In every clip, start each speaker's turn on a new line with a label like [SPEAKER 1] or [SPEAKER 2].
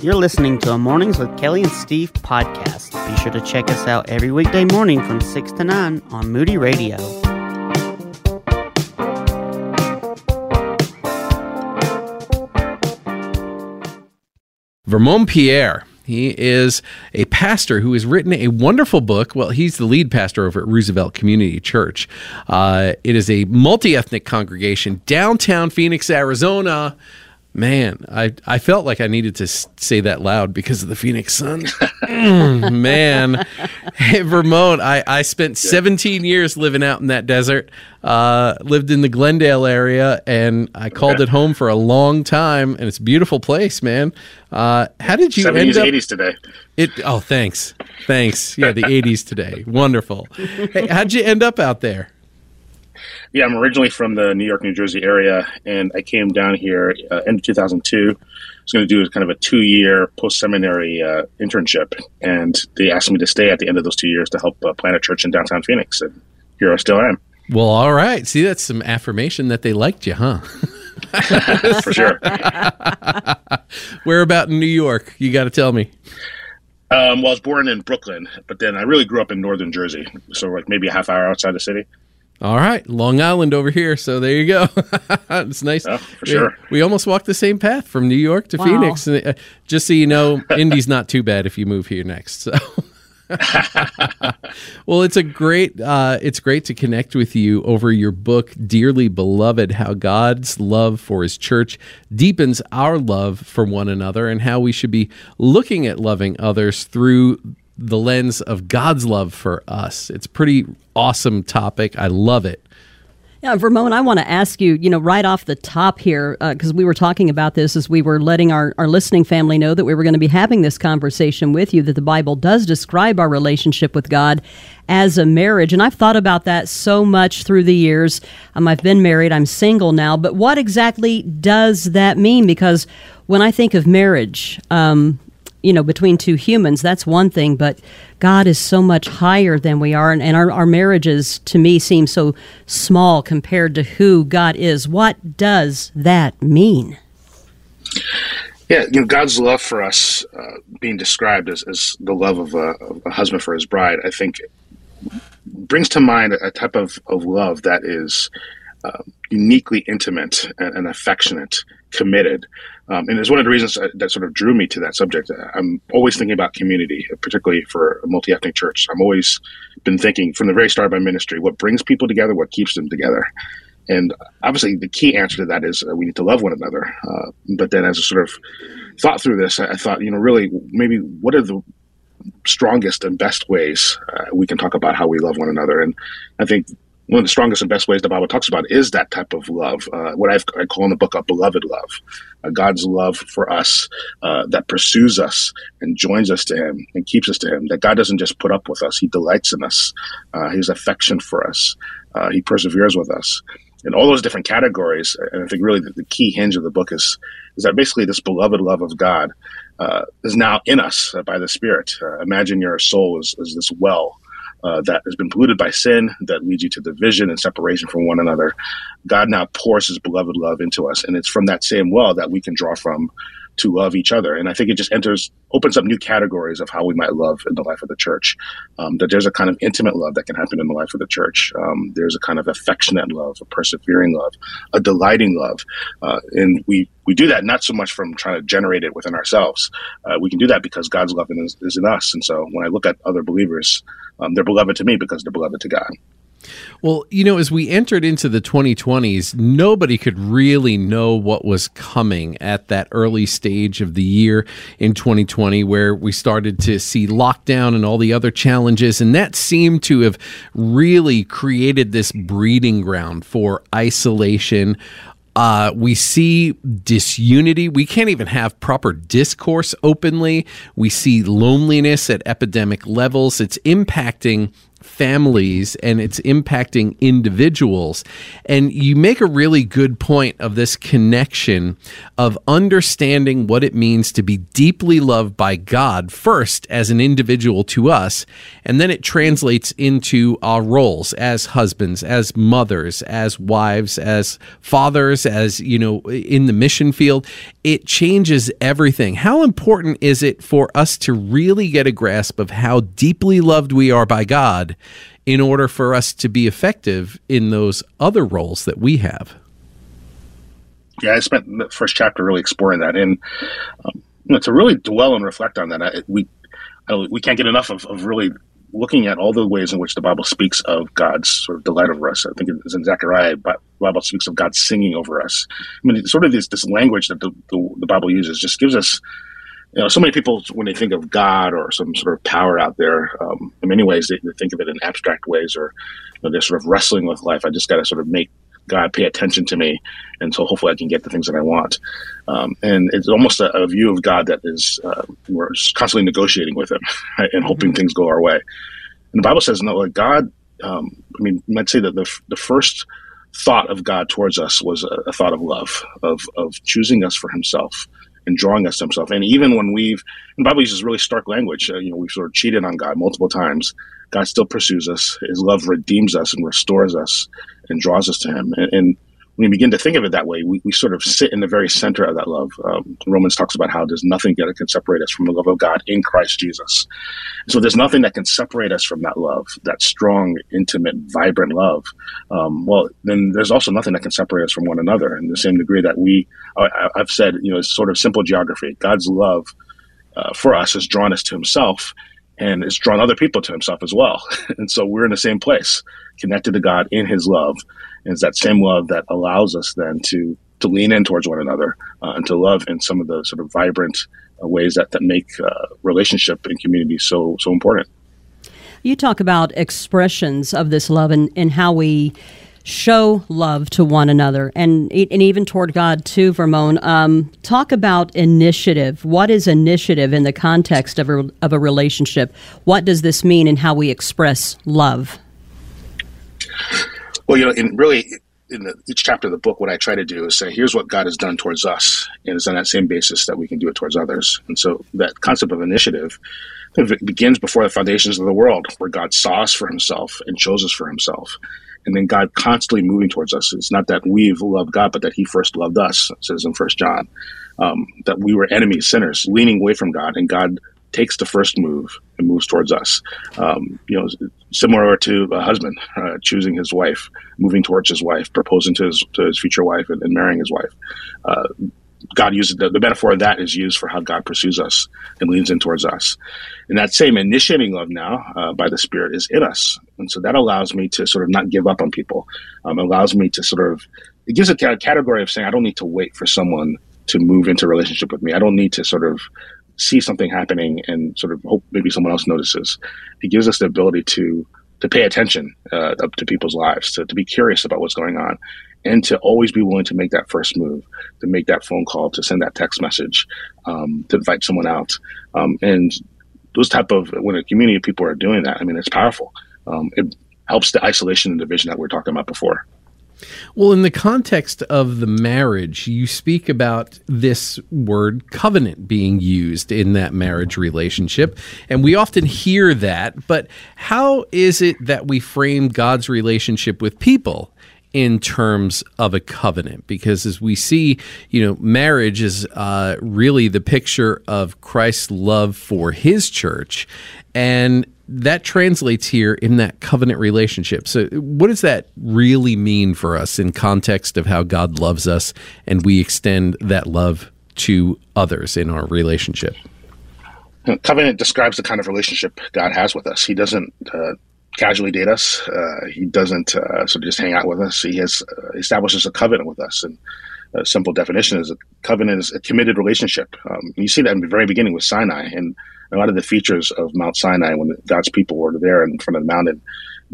[SPEAKER 1] You're listening to a Mornings with Kelly and Steve podcast. Be sure to check us out every weekday morning from 6 to 9 on Moody Radio.
[SPEAKER 2] Vermon Pierre. He is a pastor who has written a wonderful book. Well, he's the lead pastor over at Roosevelt Community Church. Uh, it is a multi ethnic congregation, downtown Phoenix, Arizona. Man, I, I felt like I needed to say that loud because of the Phoenix Sun. mm, man, hey, Vermon, I, I spent 17 years living out in that desert, uh, lived in the Glendale area, and I called it home for a long time, and it's a beautiful place, man. Uh, how did you
[SPEAKER 3] 70s,
[SPEAKER 2] end up?
[SPEAKER 3] 80s today.
[SPEAKER 2] It, oh, thanks. Thanks. Yeah, the 80s today. Wonderful. Hey, how'd you end up out there?
[SPEAKER 3] Yeah, I'm originally from the New York, New Jersey area, and I came down here uh, end of 2002. I was going to do kind of a two year post seminary uh, internship, and they asked me to stay at the end of those two years to help uh, plant a church in downtown Phoenix, and here I still am.
[SPEAKER 2] Well, all right. See, that's some affirmation that they liked you, huh?
[SPEAKER 3] For sure.
[SPEAKER 2] Where about in New York? You got to tell me.
[SPEAKER 3] Um, well, I was born in Brooklyn, but then I really grew up in northern Jersey, so like maybe a half hour outside the city.
[SPEAKER 2] All right, Long Island over here. So there you go. it's nice.
[SPEAKER 3] Oh, for sure.
[SPEAKER 2] We, we, almost walked the same path from New York to
[SPEAKER 4] Wow.
[SPEAKER 2] Phoenix. And, uh, just so you know, Indy's not too bad if you move here next. So. well, it's a great uh, it's great to connect with you over your book, Dearly Beloved: How God's Love for His Church Deepens Our Love for One Another, and how we should be looking at loving others through the lens of God's love for us. It's pretty awesome topic. I love it.
[SPEAKER 4] Yeah, Vermon, I want to ask you, you know, right off the top here, because we were talking about this as we were letting our, our listening family know that we were going to be having this conversation with you, that the Bible does describe our relationship with God as a marriage. And I've thought about that so much through the years. Um, I've been married, I'm single now, but what exactly does that mean? Because when I think of marriage, um, you know, between two humans, that's one thing, but God is so much higher than we are, and, and our, our marriages, to me, seem so small compared to who God is. What does that mean?
[SPEAKER 3] Yeah, you know, God's love for us, uh, being described as, as the love of a, of a husband for his bride, I think brings to mind a type of, of love that is uh, uniquely intimate and, and affectionate, committed. Um, and it's one of the reasons that, that sort of drew me to that subject. I'm always thinking about community, particularly for a multi ethnic church. I'm always been thinking from the very start of my ministry what brings people together, what keeps them together. And obviously, the key answer to that is uh, we need to love one another. Uh, but then, as I sort of thought through this, I, I thought, you know, really, maybe what are the strongest and best ways uh, we can talk about how we love one another? And I think one of the strongest and best ways the Bible talks about is that type of love, uh, what I've, I call in the book a beloved love, uh, God's love for us uh, that pursues us and joins us to Him and keeps us to Him. That God doesn't just put up with us; He delights in us. Uh, His affection for us, uh, He perseveres with us. In all those different categories, and I think really the, the key hinge of the book is is that basically this beloved love of God uh, is now in us by the Spirit. imagine your soul is, is this well uh, that has been polluted by sin that leads you to division and separation from one another. God now pours his beloved love into us. And it's from that same well that we can draw from to love each other. And I think it just enters, opens up new categories of how we might love in the life of the church. Um, that there's a kind of intimate love that can happen in the life of the church. Um, there's a kind of affectionate love, a persevering love, a delighting love. Uh, and we, we do that not so much from trying to generate it within ourselves. Uh, we can do that because God's love is, is in us. And so when I look at other believers, um, they're beloved to me because they're beloved to God.
[SPEAKER 2] Well, you know, as we entered into the 2020s, nobody could really know what was coming at that early stage of the year in 2020, where we started to see lockdown and all the other challenges. And that seemed to have really created this breeding ground for isolation. Uh, we see disunity. We can't even have proper discourse openly. We see loneliness at epidemic levels. It's impacting families and it's impacting individuals. And you make a really good point of this connection of understanding what it means to be deeply loved by God first as an individual to us, and then it translates into our roles as husbands, as mothers, as wives, as fathers, as, you know, in the mission field. It changes everything. How important is it for us to really get a grasp of how deeply loved we are by God in order for us to be effective in those other roles that we have.
[SPEAKER 3] Yeah, I spent the first chapter really exploring that, and um, you know, to really dwell and reflect on that, I, we I, we can't get enough of, of really looking at all the ways in which the Bible speaks of God's sort of delight over us. I think it's in Zechariah, the Bible speaks of God singing over us. I mean, sort of this, this language that the, the, the Bible uses just gives us you know, so many people when they think of God or some sort of power out there, um, in many ways they, they, think of it in abstract ways, or you know, they're sort of wrestling with life. I just got to sort of make God pay attention to me, and so hopefully I can get the things that I want. Um, and it's almost a, a, view of God that is uh, we're constantly negotiating with Him right, and hoping mm-hmm. things go our way. And the Bible says, no, like God. Um, I mean, you might say that the the first thought of God towards us was a, a thought of love, of of choosing us for Himself and drawing us to himself. And even when we've, the Bible uses really stark language, uh, you know, we've sort of cheated on God multiple times. God still pursues us. His love redeems us and restores us and draws us to him. And, and you begin to think of it that way, we, we sort of sit in the very center of that love. Um, Romans talks about how there's nothing that can separate us from the love of God in Christ Jesus. So there's nothing that can separate us from that love, that strong, intimate, vibrant love. Um, well, then there's also nothing that can separate us from one another in the same degree that we, I, have said, you know, it's sort of simple geography. God's love uh, for us has drawn us to himself and it's drawn other people to himself as well. and so we're in the same place, connected to God in his love. And it's that same love that allows us then to to lean in towards one another uh, and to love in some of the sort of vibrant uh, ways that, that make uh, relationship and community so so important.
[SPEAKER 4] You talk about expressions of this love and, and how we show love to one another and and even toward God too, Vermon. Um, talk about initiative. What is initiative in the context of a, of a relationship? What does this mean in how we express love?
[SPEAKER 3] Well, you know, in really in the, each chapter of the book, what I try to do is say, here's what God has done towards us, and it's on that same basis that we can do it towards others. And so that concept of initiative it begins before the foundations of the world, where God saw us for Himself and chose us for Himself and then God constantly moving towards us. It's not that we've loved God, but that He first loved us. Says in First John um, that we were enemies, sinners, leaning away from God, and God takes the first move and moves towards us. Um, you know, similar to a husband uh, choosing his wife, moving towards his wife, proposing to his to his future wife, and, and marrying his wife. Uh, God uses the, the, metaphor of that is used for how God pursues us and leans in towards us. And that same initiating love now uh, by the Spirit is in us. And so that allows me to sort of not give up on people. Um, allows me to sort of, it gives a category of saying, I don't need to wait for someone to move into a relationship with me. I don't need to sort of see something happening and sort of hope maybe someone else notices. It gives us the ability to to pay attention uh, to people's lives, to, to be curious about what's going on, and to always be willing to make that first move, to make that phone call, to send that text message, um, to invite someone out. Um, and those type of when a community of people are doing that, I mean, it's powerful. Um, it helps the isolation and division that we are talking about before.
[SPEAKER 2] Well, in the context of the marriage, you speak about this word covenant being used in that marriage relationship. And we often hear that, but how is it that we frame God's relationship with people in terms of a covenant because as we see you know marriage is uh, really the picture of christ's love for his church and that translates here in that covenant relationship so what does that really mean for us in context of how god loves us and we extend that love to others in our relationship
[SPEAKER 3] covenant describes the kind of relationship god has with us he doesn't uh, casually date us. Uh, he doesn't uh, sort of just hang out with us. He has uh, establishes a covenant with us. And a simple definition is a covenant is a committed relationship. Um, you see that in the very beginning with Sinai and a lot of the features of Mount Sinai when God's people were there in front of the mountain.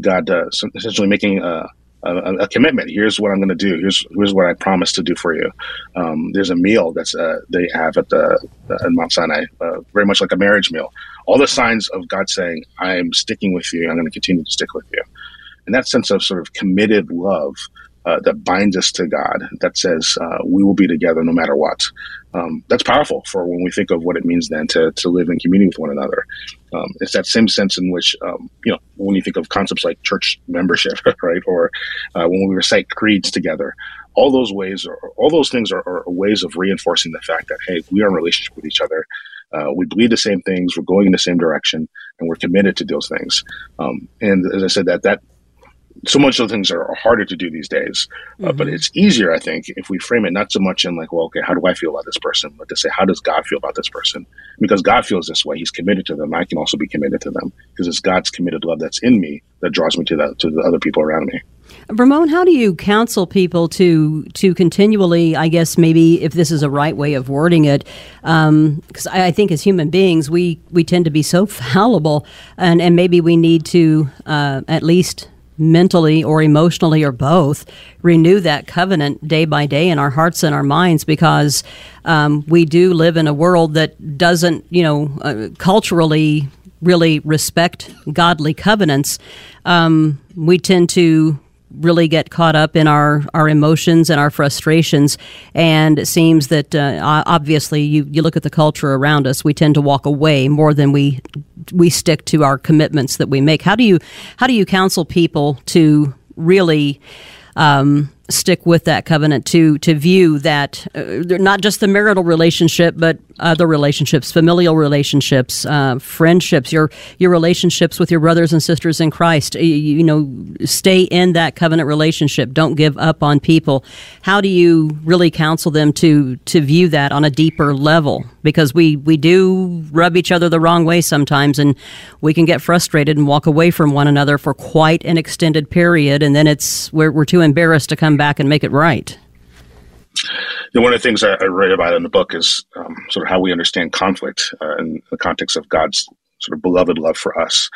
[SPEAKER 3] God uh, essentially making a, a, a commitment. Here's what I'm going to do. Here's here's what I promise to do for you. Um, there's a meal that's uh, they have at the uh, at Mount Sinai, uh, very much like a marriage meal. All the signs of God saying, "I'm sticking with you. I'm going to continue to stick with you." And that sense of sort of committed love uh, that binds us to God, that says uh, we will be together no matter what. Um, that's powerful for when we think of what it means then to, to live in community with one another. Um, it's that same sense in which, um, you know, when you think of concepts like church membership, right, or uh, when we recite creeds together, all those ways, are, all those things are, are, ways of reinforcing the fact that hey, we are in relationship with each other. Uh, we believe the same things. We're going in the same direction, and we're committed to those things. Um, and as I said, that that so much of things are, harder to do these days, uh, mm-hmm. but it's easier, I think, if we frame it not so much in like, well, okay, how do I feel about this person, but to say, how does God feel about this person? Because God feels this way, He's committed to them. I can also be committed to them because it's God's committed love that's in me that draws me to that to the other people around me.
[SPEAKER 4] Ramon, how do you counsel people to to continually, I guess maybe if this is a right way of wording it, because um, I, I, think as human beings we we tend to be so fallible, and and maybe we need to uh, at least mentally or emotionally or both renew that covenant day by day in our hearts and our minds because um, we do live in a world that doesn't you know uh, culturally really respect godly covenants. Um, we tend to really get caught up in our, our emotions and our frustrations. And it seems that uh, obviously, you, you look at the culture around us, we tend to walk away more than we we stick to our commitments that we make. How do you how do you counsel people to really um, stick with that covenant to to view that uh, not just the marital relationship but other relationships familial relationships uh, friendships your your relationships with your brothers and sisters in Christ. You, you, know stay in that covenant relationship. Don't give up on people. How do you really counsel them to to view that on a deeper level? Because we we do rub each other the wrong way sometimes and we can get frustrated and walk away from one another for quite an extended period and then it's we're, we're too embarrassed to come back and make it right.
[SPEAKER 3] One of the things I, I write about in the book is um, sort of how we understand conflict uh, in the context of God's sort of beloved love for us.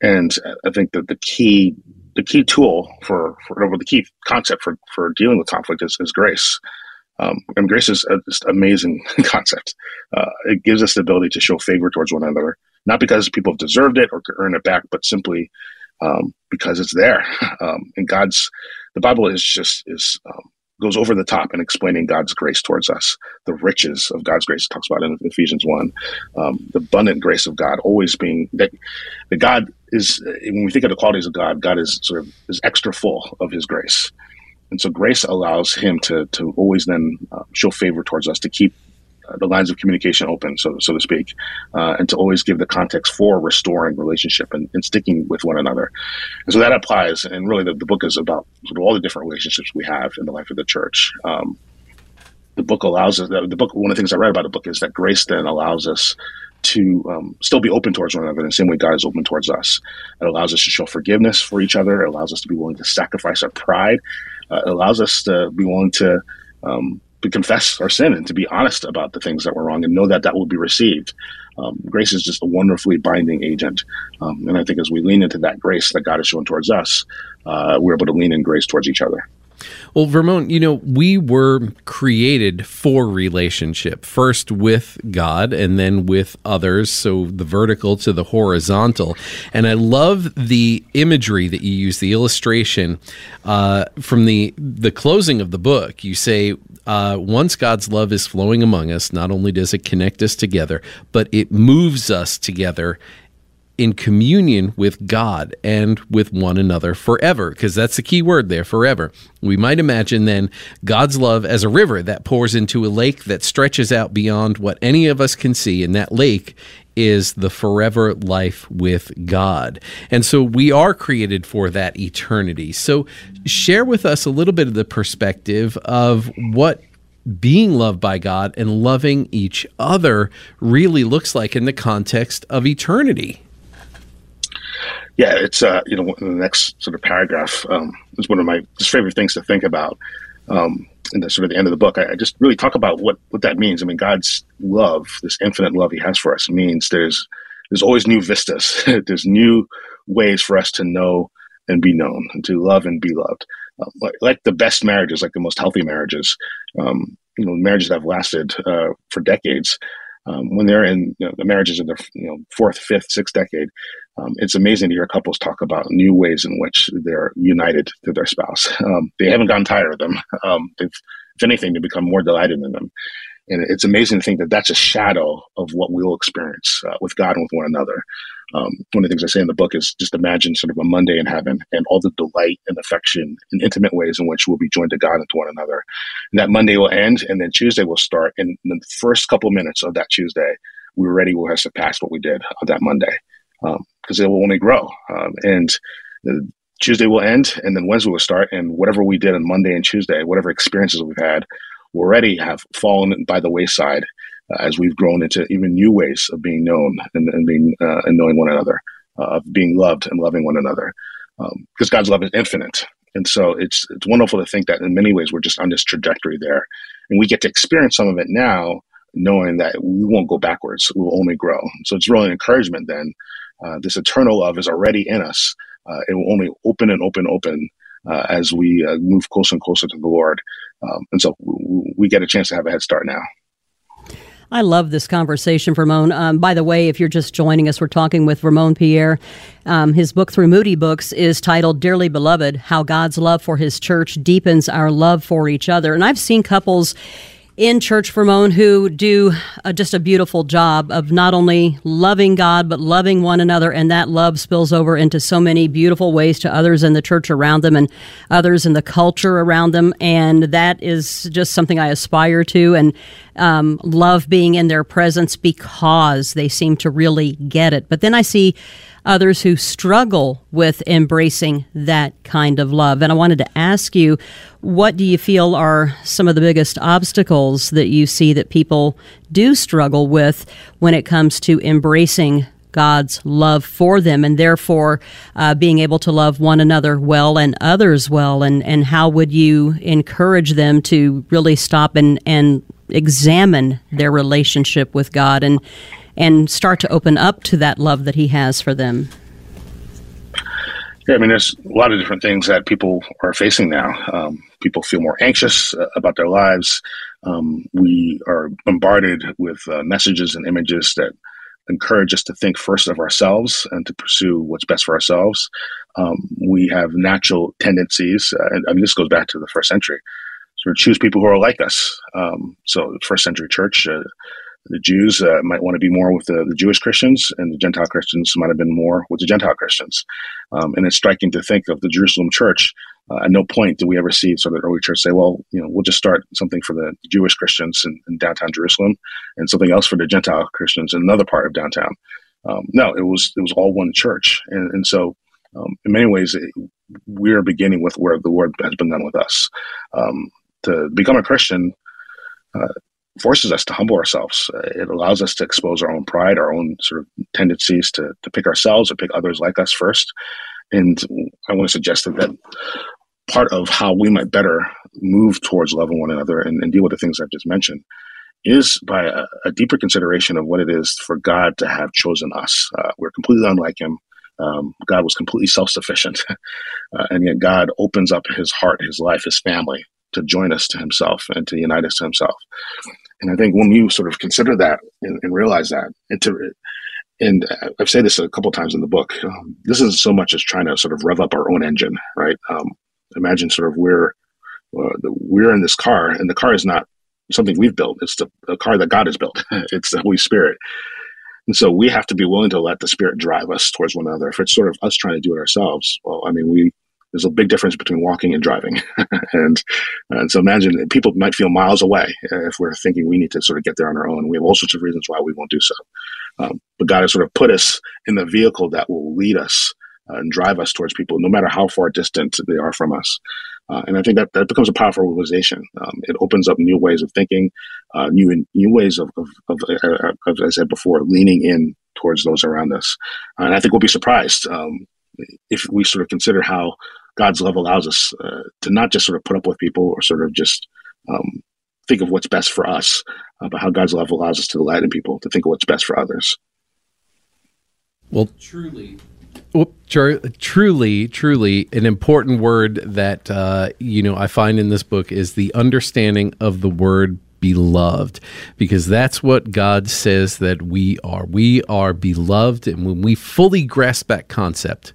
[SPEAKER 3] And I think that the key the key tool for, for or the key concept for, for dealing with conflict is, is grace. Um, and grace is a just amazing concept. Uh, it gives us the ability to show favor towards one another, not because people have deserved it or could earn it back, but simply um, because it's there. Um, and God's the Bible is just is um, goes over the top in explaining God's grace towards us, the riches of God's grace. It talks about in Ephesians one, um, the abundant grace of God, always being that God is. When we think of the qualities of God, God is sort of is extra full of His grace, and so grace allows Him to to always then uh, show favor towards us, to keep the lines of communication open, so so to speak, uh, and to always give the context for restoring relationship and, and, sticking with one another. And so that applies, and really the, the book is about sort of all the different relationships we have in the life of the church. Um, the book allows us. The book. One of the things I read about the book is that grace then allows us to um, still be open towards one another in the same way God is open towards us. It allows us to show forgiveness for each other. It allows us to be willing to sacrifice our pride. Uh, it allows us to be willing to um, confess our sin and to be honest about the things that were wrong and know that that will be received. Um, grace is just a wonderfully binding agent. Um, and I think as we lean into that grace that God has shown towards us, uh, we're able to lean in grace towards each other.
[SPEAKER 2] Well, Vermon, you know, we were created for relationship, first with God and then with others. So the vertical to the horizontal. And I love the imagery that you use, the illustration uh, from the, the closing of the book. You say, uh, once God's love is flowing among us, not only does it connect us together, but it moves us together in communion with God and with one another forever, because that's the key word there, forever. We might imagine then God's love as a river that pours into a lake that stretches out beyond what any of us can see, and that lake is the forever life with God. And so we are created for that eternity. So share with us a little bit of the perspective of what being loved by God and loving each other really looks like in the context of eternity
[SPEAKER 3] yeah, it's uh, you know in the next sort of paragraph um, is one of my just favorite things to think about. Um, in the sort of the end of the book, I, I, just really talk about what what that means. I mean, God's love, this infinite love He has for us, means there's there's always new vistas. there's new ways for us to know and be known, and to love and be loved. uh, like, like, the best marriages, like the most healthy marriages, um, you know, marriages that have lasted uh, for decades. Um, when they're in you know, the marriages in their you know fourth, fifth, sixth decade, um, it's amazing to hear couples talk about new ways in which they're united to their spouse. Um, they haven't gotten tired of them. Um, if anything, they become more delighted in them. And it's amazing to think that that's a shadow of what we'll experience uh, with God and with one another. Um, one of the things I say in the book is just imagine sort of a Monday in heaven and all the delight and affection and intimate ways in which we'll be joined to God and to one another. And that Monday will end, and then Tuesday will start. And in the first couple minutes of that Tuesday, we already will have surpassed what we did on that Monday because um, it will only grow. Um, and Tuesday will end, and then Wednesday will start. And whatever we did on Monday and Tuesday, whatever experiences we've had, already have fallen by the wayside uh, as we've grown into even new ways of being known and, and being uh, and knowing one another, uh, of being loved and loving one another. Because um, God's love is infinite, and so it's it's wonderful to think that in many ways we're just on this trajectory there, and we get to experience some of it now, knowing that we won't go backwards; we will only grow. So it's really an encouragement. Then uh, this eternal love is already in us. Uh, it will only open and open, open uh, as we uh, move closer and closer to the Lord. Um, and so we get a chance to have a head start now.
[SPEAKER 4] I love this conversation, Ramon. Um, by the way, if you're just joining us, we're talking with Ramon Pierre. Um, his book through Moody Books is titled Dearly Beloved How God's Love for His Church Deepens Our Love for Each Other. And I've seen couples in Church Ramon who do uh, just a beautiful job of not only loving God, but loving one another. And that love spills over into so many beautiful ways to others in the church around them and others in the culture around them. And that is just something I aspire to and um, love being in their presence because they seem to really get it. But then I see others who struggle with embracing that kind of love. And I wanted to ask you, what do you feel are some of the biggest obstacles that you see that people do struggle with when it comes to embracing God's love for them and therefore uh, being able to love one another well and others well? And, and how would you encourage them to really stop and, and examine their relationship with God and and start to open up to that love that He has for them?
[SPEAKER 3] Yeah, I mean, there's a lot of different things that people are facing now. Um, people feel more anxious uh, about their lives. Um, we are bombarded with uh, messages and images that encourage us to think first of ourselves and to pursue what's best for ourselves. Um, we have natural tendencies, uh, and I mean, this goes back to the first century, of choose people who are like us. Um, so, first century church, uh, the Jews uh, might want to be more with the, the, Jewish Christians, and the Gentile Christians might have been more with the Gentile Christians. Um, and it's striking to think of the Jerusalem church. Uh, at no point do we ever see sort of the early church say, well, you know, we'll just start something for the Jewish Christians in, in downtown Jerusalem and something else for the Gentile Christians in another part of downtown. Um, no, it was it was all one church, and, and so um, in many ways it, we're beginning with where the Lord has been done with us. Um, to become a Christian, uh, forces us to humble ourselves. Uh, it allows us to expose our own pride, our own sort of tendencies to, to pick ourselves or pick others like us first. And I want to suggest that, that part of how we might better move towards loving one another and, and deal with the things I've just mentioned is by a, a, deeper consideration of what it is for God to have chosen us. Uh, we're completely unlike Him. Um, God was completely self sufficient. uh, and yet God opens up His heart, His life, His family to join us to Himself and to unite us to Himself. And I think when you sort of consider that and, and realize that, and to and I've said this a couple times in the book. Um, this isn't so much as trying to sort of rev up our own engine, right? Um, imagine sort of we're uh, the, we're in this car, and the car is not something we've built. It's the a car that God has built. it's the Holy Spirit, and so we have to be willing to let the Spirit drive us towards one another. If it's sort of us trying to do it ourselves, well, I mean, we there's a big difference between walking and driving. and and so imagine people might feel miles away if we're thinking we need to sort of get there on our own. We have all sorts of reasons why we won't do so. Um, but God has sort of put us in the vehicle that will lead us uh, and drive us towards people, no matter how far distant they are from us. Uh, and I think that that becomes a powerful realization. Um, it opens up new ways of thinking, uh, new new ways of, of, of, uh, as I said before, leaning in towards those around us. and I think we'll be surprised um, if we sort of consider how God's love allows us uh, to not just sort of put up with people or sort of just um, think of what's best for us, uh, but how God's love allows us to delight in people, to think of what's best for others.
[SPEAKER 2] Well, truly, truly, truly, an important word that uh, you know I find in this book is the understanding of the word beloved, because that's what God says that we are. We are beloved, and when we fully grasp that concept,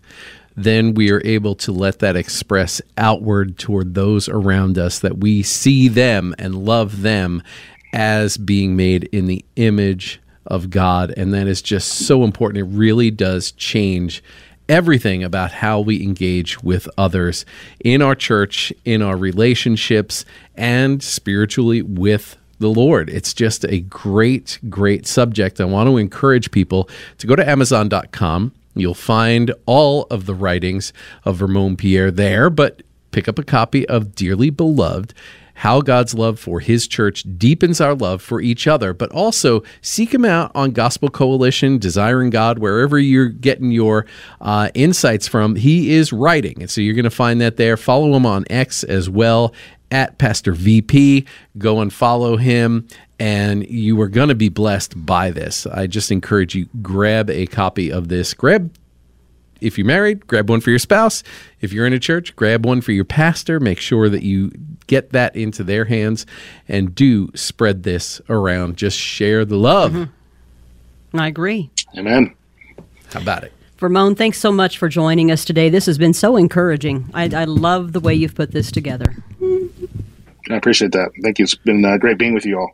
[SPEAKER 2] then we are able to let that express outward toward those around us that we see them and love them as being made in the image of God. And that is just so important. It really does change everything about how we engage with others in our church, in our relationships, and spiritually with the Lord. It's just a great, great subject. I want to encourage people to go to Amazon.com. You'll find all of the writings of Ramon Pierre there, but pick up a copy of Dearly Beloved how God's love for his church deepens our love for each other, but also seek him out on Gospel Coalition, Desiring God, wherever you're getting your uh, insights from. He is writing. And so you're going to find that there. Follow him on X as well at Pastor VP. Go and follow him, and you are going to be blessed by this. I just encourage you grab a copy of this. Grab if you're married, grab one for your spouse. If you're in a church, grab one for your pastor. Make sure that you get that into their hands and do spread this around. Just share the love.
[SPEAKER 4] Mm-hmm. I agree.
[SPEAKER 3] Amen.
[SPEAKER 2] How about it?
[SPEAKER 4] Ramon, thanks so much for joining us today. This has been so encouraging. I, I love the way you've put this together.
[SPEAKER 3] I appreciate that. Thank you. It's been uh, great being with you all.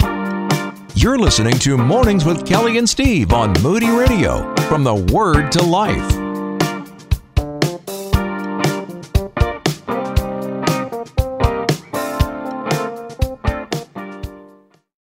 [SPEAKER 5] You're listening to Mornings with Kelly and Steve on Moody Radio from the Word to Life.